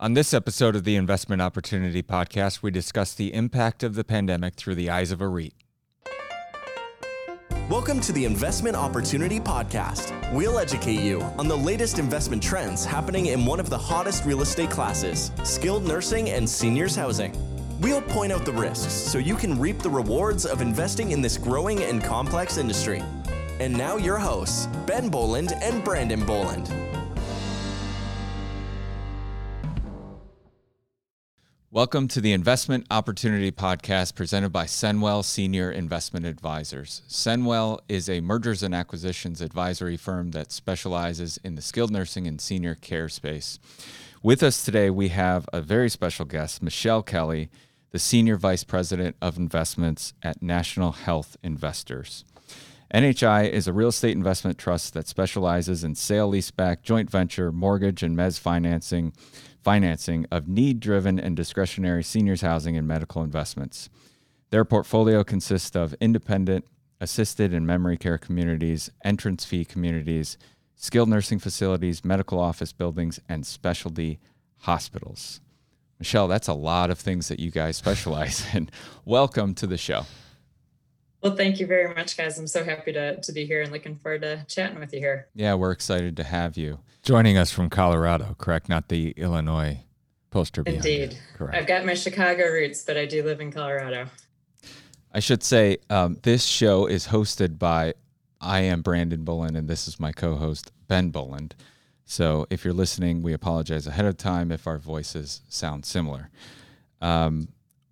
On this episode of the Investment Opportunity Podcast, we discuss the impact of the pandemic through the eyes of a REIT. Welcome to the Investment Opportunity Podcast. We'll educate you on the latest investment trends happening in one of the hottest real estate classes skilled nursing and seniors housing. We'll point out the risks so you can reap the rewards of investing in this growing and complex industry. And now, your hosts, Ben Bohland and Brandon Bohland. Welcome to the Investment Opportunity Podcast presented by Senwell Senior Investment Advisors. Senwell is a mergers and acquisitions advisory firm that specializes in the skilled nursing and senior care space. With us today, we have a very special guest, Michelle Kelly, the Senior Vice President of Investments at National Health Investors. NHI is a real estate investment trust that specializes in sale leaseback, joint venture, mortgage, and mezz financing financing of need driven and discretionary seniors housing and medical investments. Their portfolio consists of independent, assisted and memory care communities, entrance fee communities, skilled nursing facilities, medical office buildings, and specialty hospitals. Michelle, that's a lot of things that you guys specialize in. Welcome to the show. Well, thank you very much, guys. I'm so happy to, to be here and looking forward to chatting with you here. Yeah, we're excited to have you. Joining us from Colorado, correct? Not the Illinois poster. Indeed. Correct. I've got my Chicago roots, but I do live in Colorado. I should say um, this show is hosted by I am Brandon Bohland, and this is my co host, Ben Bohland. So if you're listening, we apologize ahead of time if our voices sound similar. Um,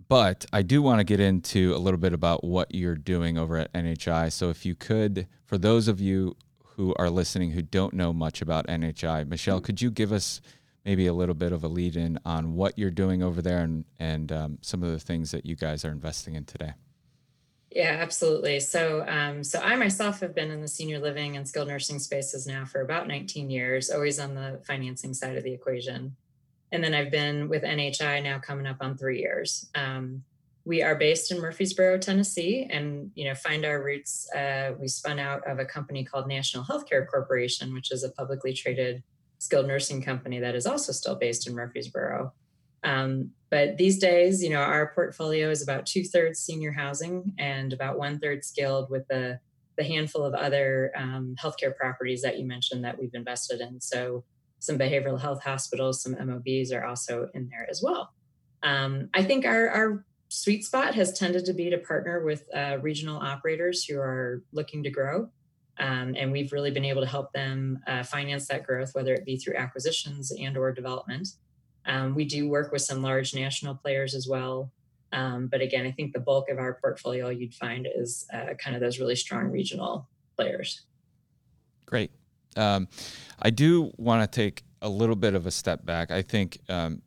but I do want to get into a little bit about what you're doing over at NHI. So if you could, for those of you who are listening who don't know much about NHI, Michelle, could you give us maybe a little bit of a lead in on what you're doing over there and, and um, some of the things that you guys are investing in today? Yeah, absolutely. So, um, so I myself have been in the senior living and skilled nursing spaces now for about 19 years, always on the financing side of the equation and then I've been with NHI now coming up on three years. Um, we are based in Murfreesboro, Tennessee, and you know find our roots. Uh, we spun out of a company called National Healthcare Corporation, which is a publicly traded skilled nursing company that is also still based in Murfreesboro. Um, but these days, you know, our portfolio is about two thirds senior housing and about one third skilled, with the the handful of other um, healthcare properties that you mentioned that we've invested in. So some behavioral health hospitals, some MOBs are also in there as well. Um, I think our, our sweet spot has tended to be to partner with uh, regional operators who are looking to grow. Um, and we've really been able to help them uh, finance that growth, whether it be through acquisitions and or development. Um, we do work with some large national players as well. Um, but again, I think the bulk of our portfolio you'd find is uh, kind of those really strong regional players. Great. Um, I do want to take a little bit of a step back. I think um,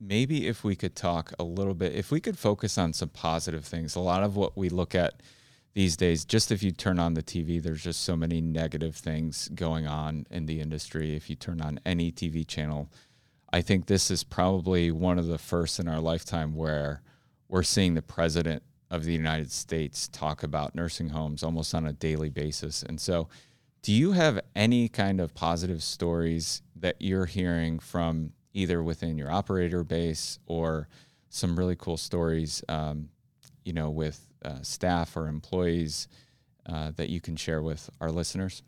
maybe if we could talk a little bit, if we could focus on some positive things. A lot of what we look at these days, just if you turn on the TV, there's just so many negative things going on in the industry. If you turn on any TV channel, I think this is probably one of the first in our lifetime where we're seeing the president of the United States talk about nursing homes almost on a daily basis. And so, do you have any kind of positive stories that you're hearing from either within your operator base or some really cool stories, um, you know, with uh, staff or employees uh, that you can share with our listeners?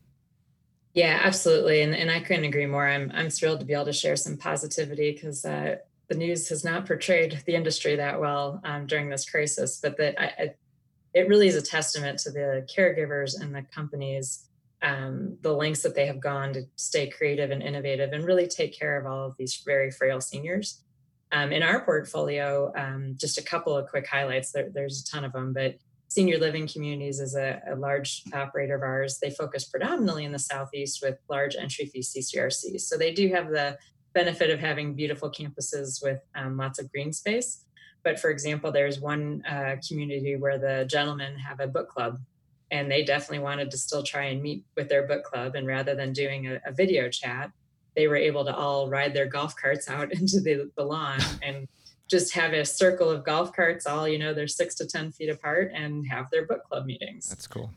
Yeah, absolutely, and and I couldn't agree more. I'm I'm thrilled to be able to share some positivity because uh, the news has not portrayed the industry that well um, during this crisis, but that I, I, it really is a testament to the caregivers and the companies um, the lengths that they have gone to stay creative and innovative and really take care of all of these very frail seniors. Um, in our portfolio, um, just a couple of quick highlights. There, there's a ton of them, but Senior Living Communities is a, a, large operator of ours. They focus predominantly in the Southeast with large entry fee CCRCs. So they do have the benefit of having beautiful campuses with um, lots of green space. But for example, there's one uh, community where the gentlemen have a book club and they definitely wanted to still try and meet with their book club and rather than doing a, a video chat they were able to all ride their golf carts out into the, the lawn and just have a circle of golf carts all you know they're six to ten feet apart and have their book club meetings. That's cool.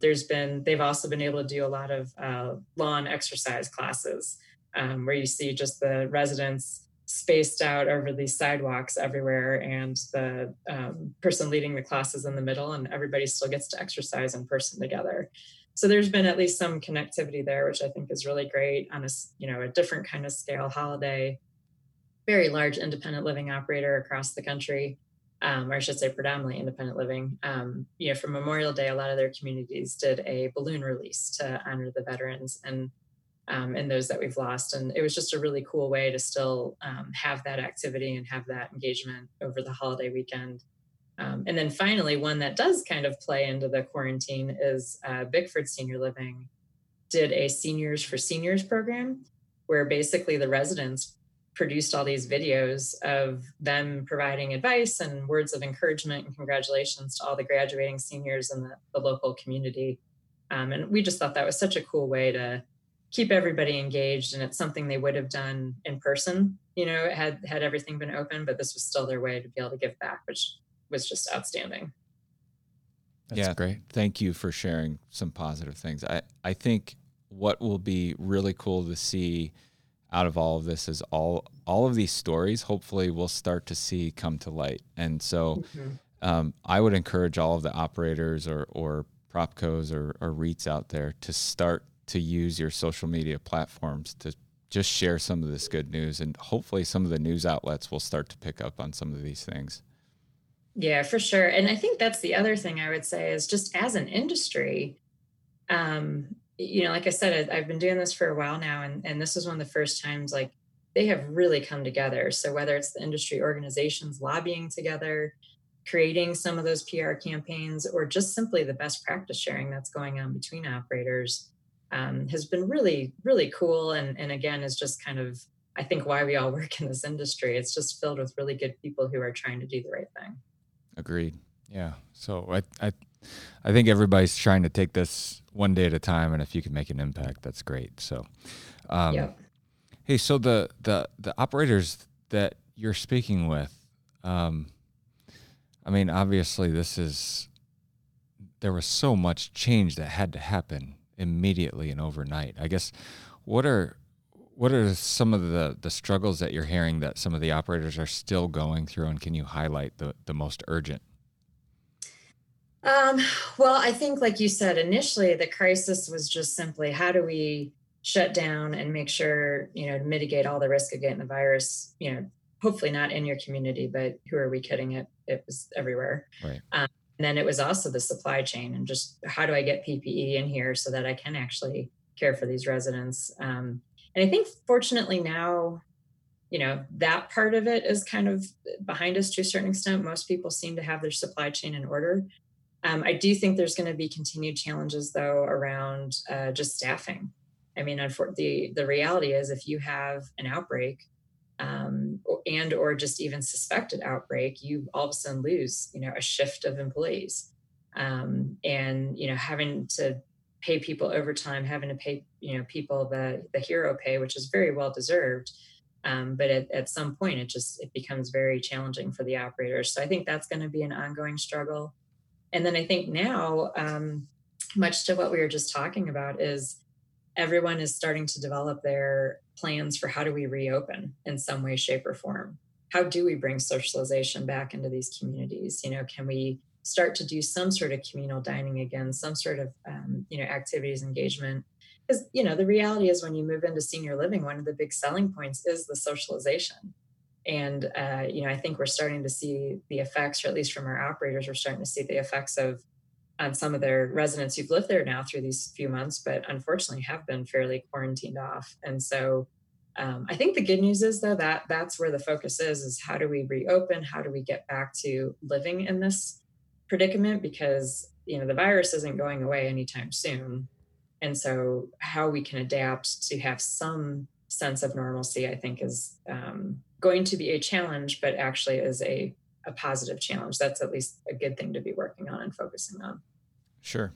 There's been they've also been able to do a lot of uh, lawn exercise classes um, where you see just the residents spaced out over these sidewalks everywhere and the um, person leading the class is in the middle and everybody still gets to exercise in person together so there's been at least some connectivity there which i think is really great on a you know a different kind of scale holiday very large independent living operator across the country um, or I should say predominantly independent living. Um, you know, for Memorial Day, a lot of their communities did a balloon release to honor the veterans and um, and those that we've lost. And it was just a really cool way to still um, have that activity and have that engagement over the holiday weekend. Um, and then finally, one that does kind of play into the quarantine is uh, Bickford Senior Living did a Seniors for Seniors program where basically the residents produced all these videos of them providing advice and words of encouragement and congratulations to all the graduating seniors in the, the local community. Um, and we just thought that was such a cool way to keep everybody engaged and it's something they would have done in person you know had had everything been open but this was still their way to be able to give back which was just outstanding. That's yeah. great. Thank you for sharing some positive things. I i think what will be really cool to see out of all of this is all all of these stories hopefully we'll start to see come to light. And so mm-hmm. um, i would encourage all of the operators or or propcos or, or REITs out there to start to use your social media platforms to just share some of this good news and hopefully some of the news outlets will start to pick up on some of these things. Yeah for sure. And i think that's the other thing i would say is just as an industry um you know like i said i've been doing this for a while now and, and this is one of the first times like they have really come together. So whether it's the industry organizations lobbying together creating some of those pr campaigns or just simply the best practice sharing that's going on between operators um, has been really, really cool. And, and again, is just kind of, I think, why we all work in this industry. It's just filled with really good people who are trying to do the right thing. Agreed. Yeah. So I, I, I think everybody's trying to take this one day at a time, and if you can make an impact, that's great. So, um, yeah. Hey, so the the the operators that you're speaking with, um, I mean, obviously, this is there was so much change that had to happen immediately and overnight. I guess what are what are some of the the struggles that you're hearing that some of the operators are still going through, and can you highlight the the most urgent? Um, well, I think, like you said, initially the crisis was just simply how do we shut down and make sure you know mitigate all the risk of getting the virus. You know, hopefully not in your community, but who are we kidding? It it was everywhere. Right. Um, and then it was also the supply chain and just how do I get PPE in here so that I can actually care for these residents. Um, and I think fortunately now, you know, that part of it is kind of behind us to a certain extent. Most people seem to have their supply chain in order. Um, I do think there's going to be continued challenges though around uh, just staffing. I mean, the the reality is if you have an outbreak, um, and or just even suspected outbreak, you all of a sudden lose, you know, a shift of employees, um, and you know, having to pay people overtime, having to pay you know people the the hero pay, which is very well deserved. Um, but at, at some point, it just it becomes very challenging for the operators. So I think that's going to be an ongoing struggle. And then I think now, um, much to what we were just talking about, is everyone is starting to develop their plans for how do we reopen in some way shape or form? How do we bring socialization back into these communities? You know can we start to do some sort of communal dining again some sort of um, you know activities engagement? Because you know the reality is when you move into senior living one of the big selling points is the socialization. And uh, you know i think we're starting to see the effects or at least from our operators we're starting to see the effects of on some of their residents who've lived there now through these few months, but unfortunately have been fairly quarantined off. And so um, I think the good news is though that that's where the focus is: is how do we reopen? How do we get back to living in this predicament? Because you know the virus isn't going away anytime soon, and so how we can adapt to have some sense of normalcy, I think, is um, going to be a challenge, but actually is a a positive challenge. That's at least a good thing to be working on and focusing on. Sure.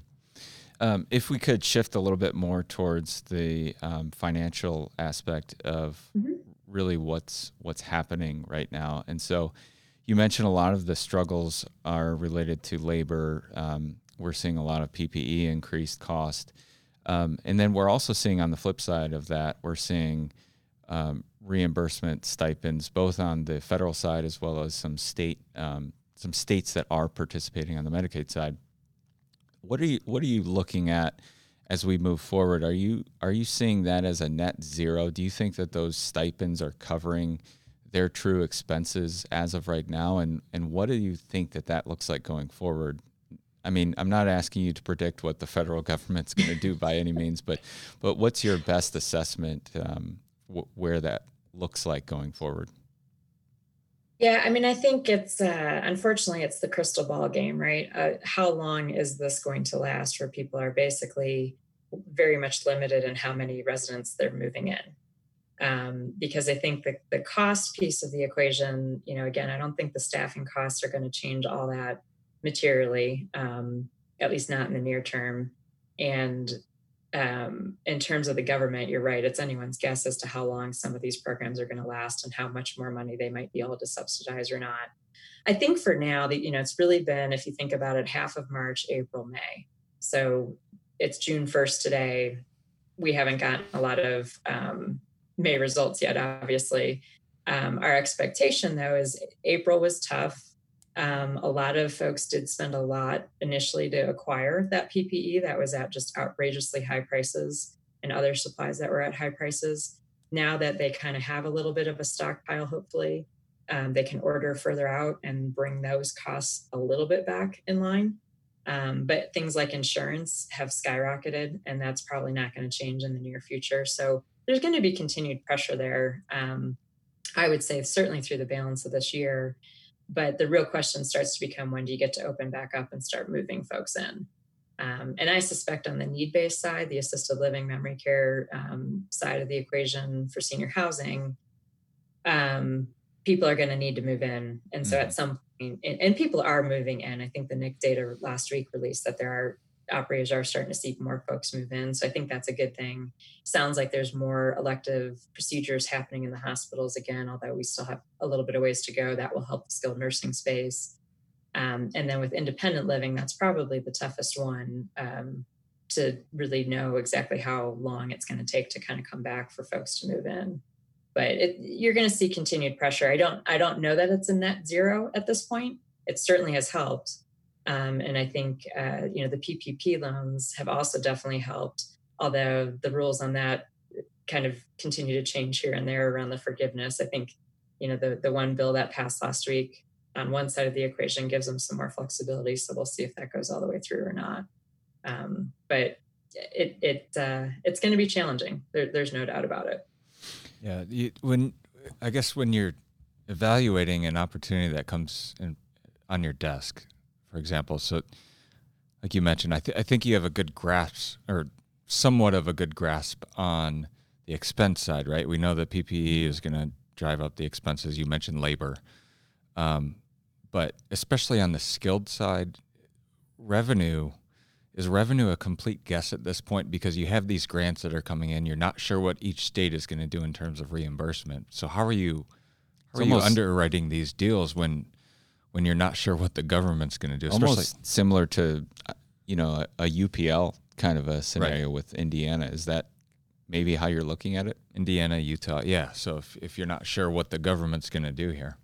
Um, if we could shift a little bit more towards the um, financial aspect of mm-hmm. really what's what's happening right now, and so you mentioned a lot of the struggles are related to labor. Um, we're seeing a lot of PPE increased cost, um, and then we're also seeing on the flip side of that, we're seeing um, reimbursement stipends, both on the federal side as well as some state um, some states that are participating on the Medicaid side. What are you What are you looking at as we move forward? Are you Are you seeing that as a net zero? Do you think that those stipends are covering their true expenses as of right now? And and what do you think that that looks like going forward? I mean, I'm not asking you to predict what the federal government's going to do by any means, but but what's your best assessment um, w- where that looks like going forward? Yeah, I mean, I think it's uh, unfortunately it's the crystal ball game, right? Uh, how long is this going to last? Where people are basically very much limited in how many residents they're moving in, um, because I think the the cost piece of the equation, you know, again, I don't think the staffing costs are going to change all that materially, um, at least not in the near term, and um, in terms of the government, you're right. It's anyone's guess as to how long some of these programs are going to last and how much more money they might be able to subsidize or not. I think for now that you know it's really been, if you think about it, half of March, April, May. So it's June 1st today. We haven't gotten a lot of um, May results yet, obviously. Um, our expectation, though, is April was tough. Um, a lot of folks did spend a lot initially to acquire that PPE that was at just outrageously high prices and other supplies that were at high prices. Now that they kind of have a little bit of a stockpile, hopefully, um, they can order further out and bring those costs a little bit back in line. Um, but things like insurance have skyrocketed, and that's probably not going to change in the near future. So there's going to be continued pressure there. Um, I would say certainly through the balance of this year but the real question starts to become when do you get to open back up and start moving folks in? Um, and i suspect on the need-based side the assisted living memory care um, side of the equation for senior housing um, people are going to need to move in. And so mm-hmm. at some point and, and people are moving in. I think the NIC data last week released that there are operators are starting to see more folks move in. So I think that's a good thing. Sounds like there's more elective procedures happening in the hospitals again, although we still have a little bit of ways to go. That will help the skilled nursing space. Um, and then with independent living, that's probably the toughest one um, to really know exactly how long it's going to take to kind of come back for folks to move in. But it, you're going to see continued pressure. I don't I don't know that it's a net zero at this point. It certainly has helped, um, and I think uh, you know the PPP loans have also definitely helped, although the rules on that kind of continue to change here and there around the forgiveness. I think you know the the one bill that passed last week on one side of the equation gives them some more flexibility. So we'll see if that goes all the way through or not. Um, but it it uh, it's going to be challenging. There, there's no doubt about it. Yeah, you, when I guess when you're evaluating an opportunity that comes in, on your desk, for example. So, like you mentioned, I, th- I think you have a good grasp or somewhat of a good grasp on the expense side, right? We know that PPE is going to drive up the expenses. You mentioned labor. Um, but especially on the skilled side, revenue is revenue a complete guess at this point because you have these grants that are coming in. You're not sure what each state is going to do in terms of reimbursement. So how are you how are you underwriting these deals when when you're not sure what the government's going to do. Almost similar to, uh, you know, a, a UPL kind of a scenario right. with Indiana. Is that maybe how you're looking at it? Indiana, Utah. Yeah. So if, if you're not sure what the government's going to do here.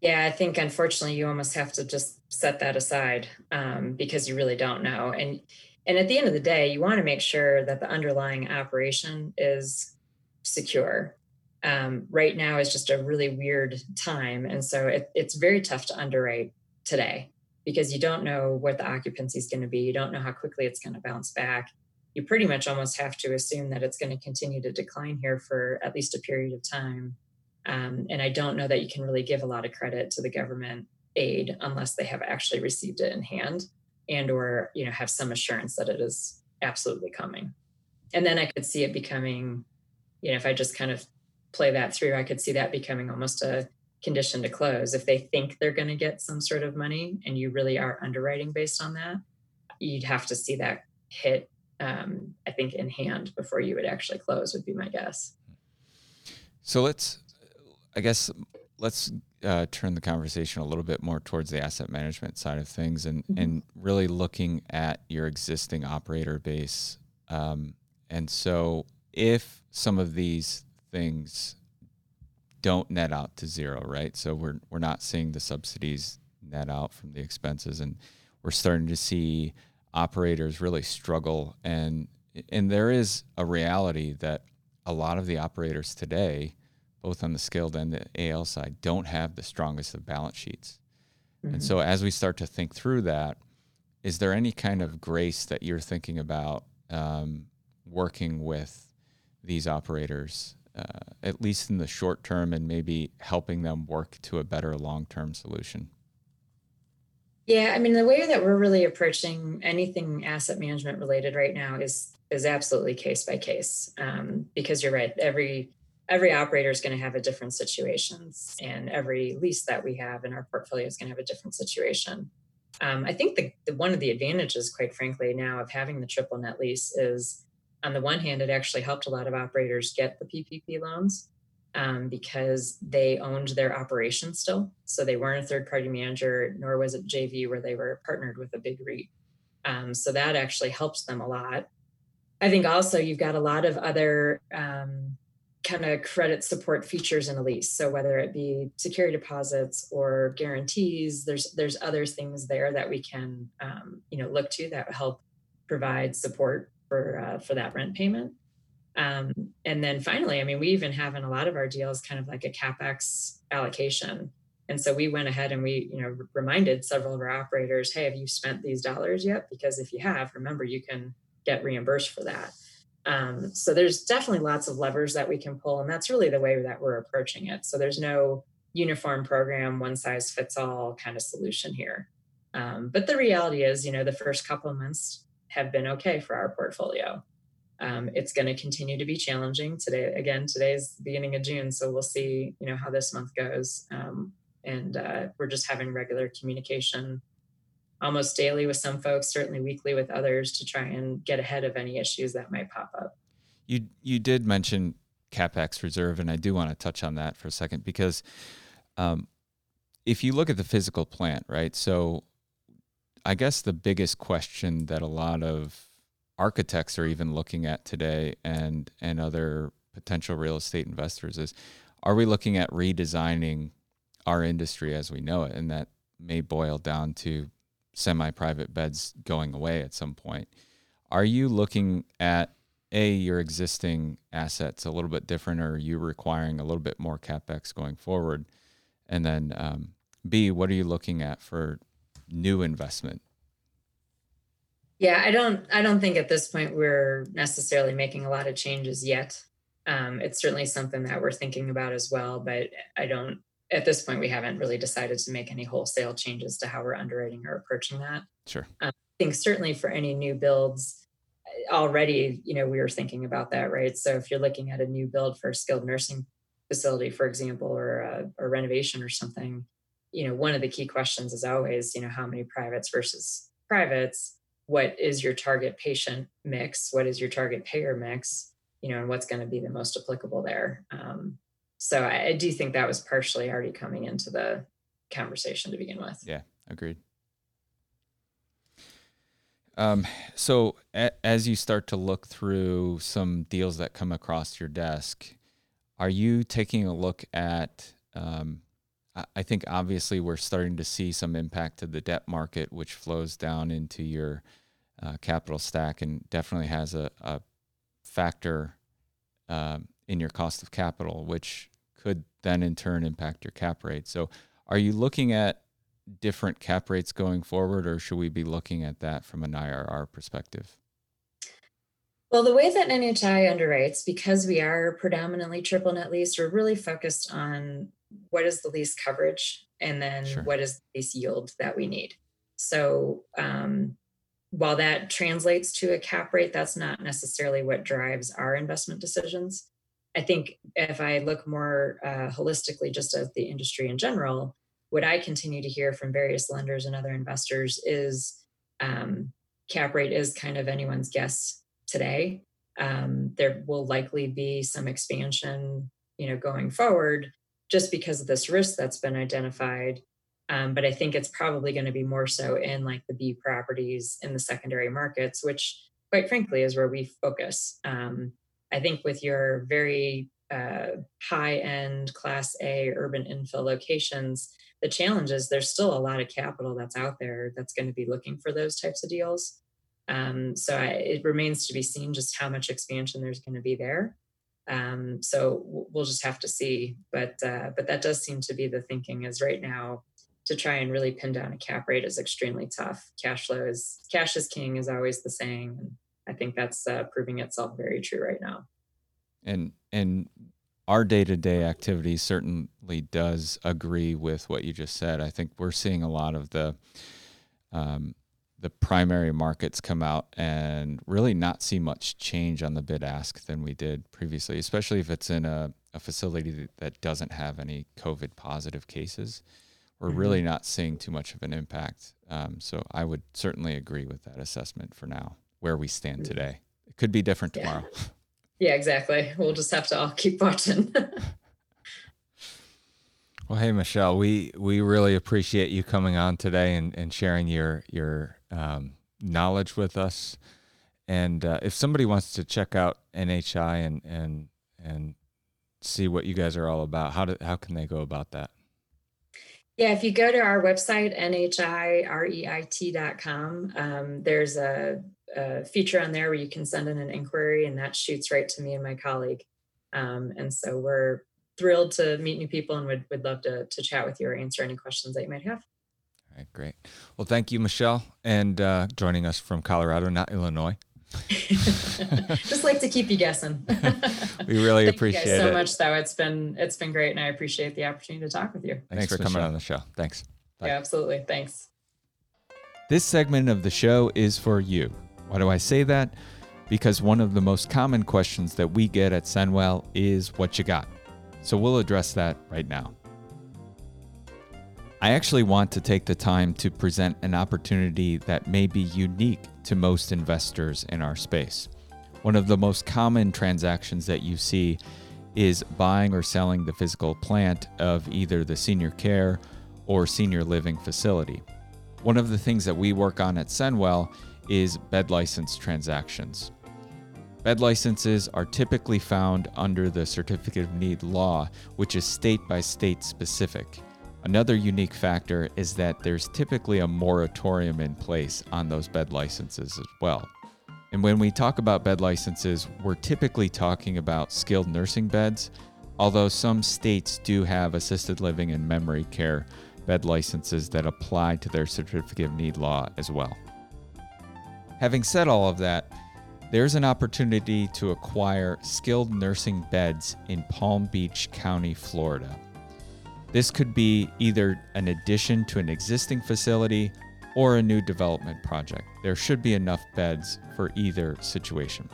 Yeah, I think unfortunately you almost have to just set that aside um, because you really don't know. And and at the end of the day, you want to make sure that the underlying operation is secure um, right now is just a really weird time. And so it, it's very tough to underwrite today because you don't know what the occupancy is going to be. You don't know how quickly it's going to bounce back. You pretty much almost have to assume that it's going to continue to decline here for at least a period of time. Um, and I don't know that you can really give a lot of credit to the government aid unless they have actually received it in hand and or you know have some assurance that it is absolutely coming and then i could see it becoming you know if i just kind of play that through, I could see that becoming almost a condition to close. If they think they're going to get some sort of money and you really are underwriting based on that, you'd have to see that hit, um, I think, in hand before you would actually close, would be my guess. So let's, I guess, let's uh, turn the conversation a little bit more towards the asset management side of things and, mm-hmm. and really looking at your existing operator base. Um, and so if some of these things don't net out to zero, right? So we're we're not seeing the subsidies net out from the expenses, and we're starting to see operators really struggle. and And there is a reality that a lot of the operators today, both on the skilled and the AL side, don't have the strongest of balance sheets. Mm-hmm. And so as we start to think through that, is there any kind of grace that you're thinking about um, working with these operators, uh, at least in the short term, and maybe helping them work to a better long term solution? Yeah, I mean, the way that we're really approaching anything asset management related right now is is absolutely case by case, um, because you're right. Every every operator is going to have a different situations, and every lease that we have in our portfolio is going to have a different situation. Um, I think the, the one of the advantages, quite frankly, now of having the triple net lease is, on the one hand, it actually helped a lot of operators get the PPP loans um, because they owned their operation still. So they weren't a third party manager, nor was it JV where they were partnered with a big REIT. Um, so that actually helps them a lot. I think also you've got a lot of other um, kind of credit support features in a lease. So whether it be security deposits or guarantees, there's there's other things there that we can um, you know look to that help provide support for uh, for that rent payment. Um, and then finally, I mean, we even have in a lot of our deals kind of like a capex allocation. And so we went ahead and we, you know, reminded several of our operators, hey, have you spent these dollars yet? Because if you have, remember you can get reimbursed for that. Um, so there's definitely lots of levers that we can pull, and that's really the way that we're approaching it. So there's no uniform program, one size fits all kind of solution here. Um, but the reality is, you know, the first couple of months have been okay for our portfolio. Um, it's going to continue to be challenging today. Again, today is the beginning of June, so we'll see, you know, how this month goes. Um, and uh, we're just having regular communication almost daily with some folks, certainly weekly with others to try and get ahead of any issues that might pop up. You you did mention capex reserve, and I do want to touch on that for a second because um, if you look at the physical plant, right? So I guess the biggest question that a lot of architects are even looking at today and and other potential real estate investors is are we looking at redesigning our industry as we know it? And that may boil down to semi-private beds going away at some point. Are you looking at a your existing assets a little bit different or are you requiring a little bit more capex going forward? And then um, b what are you looking at for new investment yeah, I don't I don't think at this point we're necessarily making a lot of changes yet. Um, it's certainly something that we're thinking about as well, but I don't at this point we haven't really decided to make any wholesale changes to how we're underwriting or approaching that. Sure. Um, I think certainly for any new builds already, you know, we were thinking about that, right? So if you're looking at a new build for a skilled nursing facility, for example, or a, a renovation or something, you know, one of the key questions is always, you know, how many privates versus privates? What is your target patient mix? What is your target payer mix? You know and what's going to be the most applicable there? Um, so I, I, do think that was partially already coming into the conversation to begin with. Yeah agreed. Um, so a, as you start to look through some deals that come across your desk are you taking a look at um, I think obviously we're starting to see some impact to the debt market, which flows down into your uh, capital stack and definitely has a, a factor um, in your cost of capital, which could then in turn impact your cap rate. So, are you looking at different cap rates going forward, or should we be looking at that from an IRR perspective? Well, the way that NHI underwrites, because we are predominantly triple net lease, we're really focused on what is the lease coverage and then sure. what is the lease yield that we need. So, um, while that translates to a cap rate, that's not necessarily what drives our investment decisions. I think if I look more uh, holistically, just at the industry in general, what I continue to hear from various lenders and other investors is um, cap rate is kind of anyone's guess today. Um, there will likely be some expansion, you know, going forward, just because of this risk that's been identified. Um, but I think it's probably going to be more so in like the B properties in the secondary markets, which quite frankly is where we focus. Um, I think with your very uh, high end class A urban infill locations, the challenge is there's still a lot of capital that's out there that's going to be looking for those types of deals. Um, so I, it remains to be seen just how much expansion there's going to be there. Um, so we'll just have to see. But uh, but that does seem to be the thinking is right now to try and really pin down a cap rate is extremely tough. Cash flow is cash is king is always the saying, and I think that's uh, proving itself very true right now. And and our day to day activity certainly does agree with what you just said. I think we're seeing a lot of the um, the primary markets come out and really not see much change on the bid ask than we did previously, especially if it's in a, a facility that doesn't have any COVID positive cases. We're mm-hmm. really not seeing too much of an impact. Um, so I would certainly agree with that assessment for now, where we stand mm-hmm. today. It could be different yeah. tomorrow. Yeah, exactly. We'll just have to all keep watching. well, hey Michelle, we we really appreciate you coming on today and, and sharing your your um, knowledge with us. And uh, if somebody wants to check out NHI and and and see what you guys are all about, how do how can they go about that? Yeah, if you go to our website, nhireit.com, um, there's a, a, feature on there where you can send in an inquiry, and that shoots right to me and my colleague. Um, and so we're thrilled to meet new people and would, would love to, to chat with you or answer any questions that you might have. All right, great. Well, thank you, Michelle, and uh, joining us from Colorado, not Illinois. Just like to keep you guessing. we really appreciate it. so much, though. It's been it's been great, and I appreciate the opportunity to talk with you. Thanks, Thanks for Michelle. coming on the show. Thanks. Bye. Yeah, absolutely. Thanks. This segment of the show is for you. Why do I say that? Because one of the most common questions that we get at Senwell is what you got. So we'll address that right now. I actually want to take the time to present an opportunity that may be unique to most investors in our space. One of the most common transactions that you see is buying or selling the physical plant of either the senior care or senior living facility. One of the things that we work on at Senwell is bed license transactions. Bed licenses are typically found under the Certificate of Need law, which is state by state specific. Another unique factor is that there's typically a moratorium in place on those bed licenses as well. And when we talk about bed licenses, we're typically talking about skilled nursing beds, although some states do have assisted living and memory care bed licenses that apply to their certificate of need law as well. Having said all of that, there's an opportunity to acquire skilled nursing beds in Palm Beach County, Florida. This could be either an addition to an existing facility or a new development project. There should be enough beds for either situation.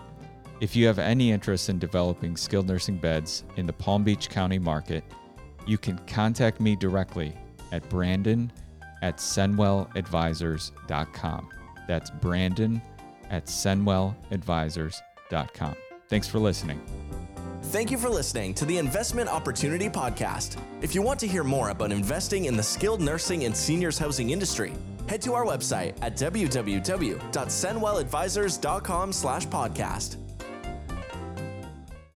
If you have any interest in developing skilled nursing beds in the Palm Beach County market, you can contact me directly at brandon at senwelladvisors.com. That's brandon at senwelladvisors.com. Thanks for listening. Thank you for listening to the Investment Opportunity Podcast. If you want to hear more about investing in the skilled nursing and seniors housing industry, head to our website at www.senwelladvisors.com slash podcast.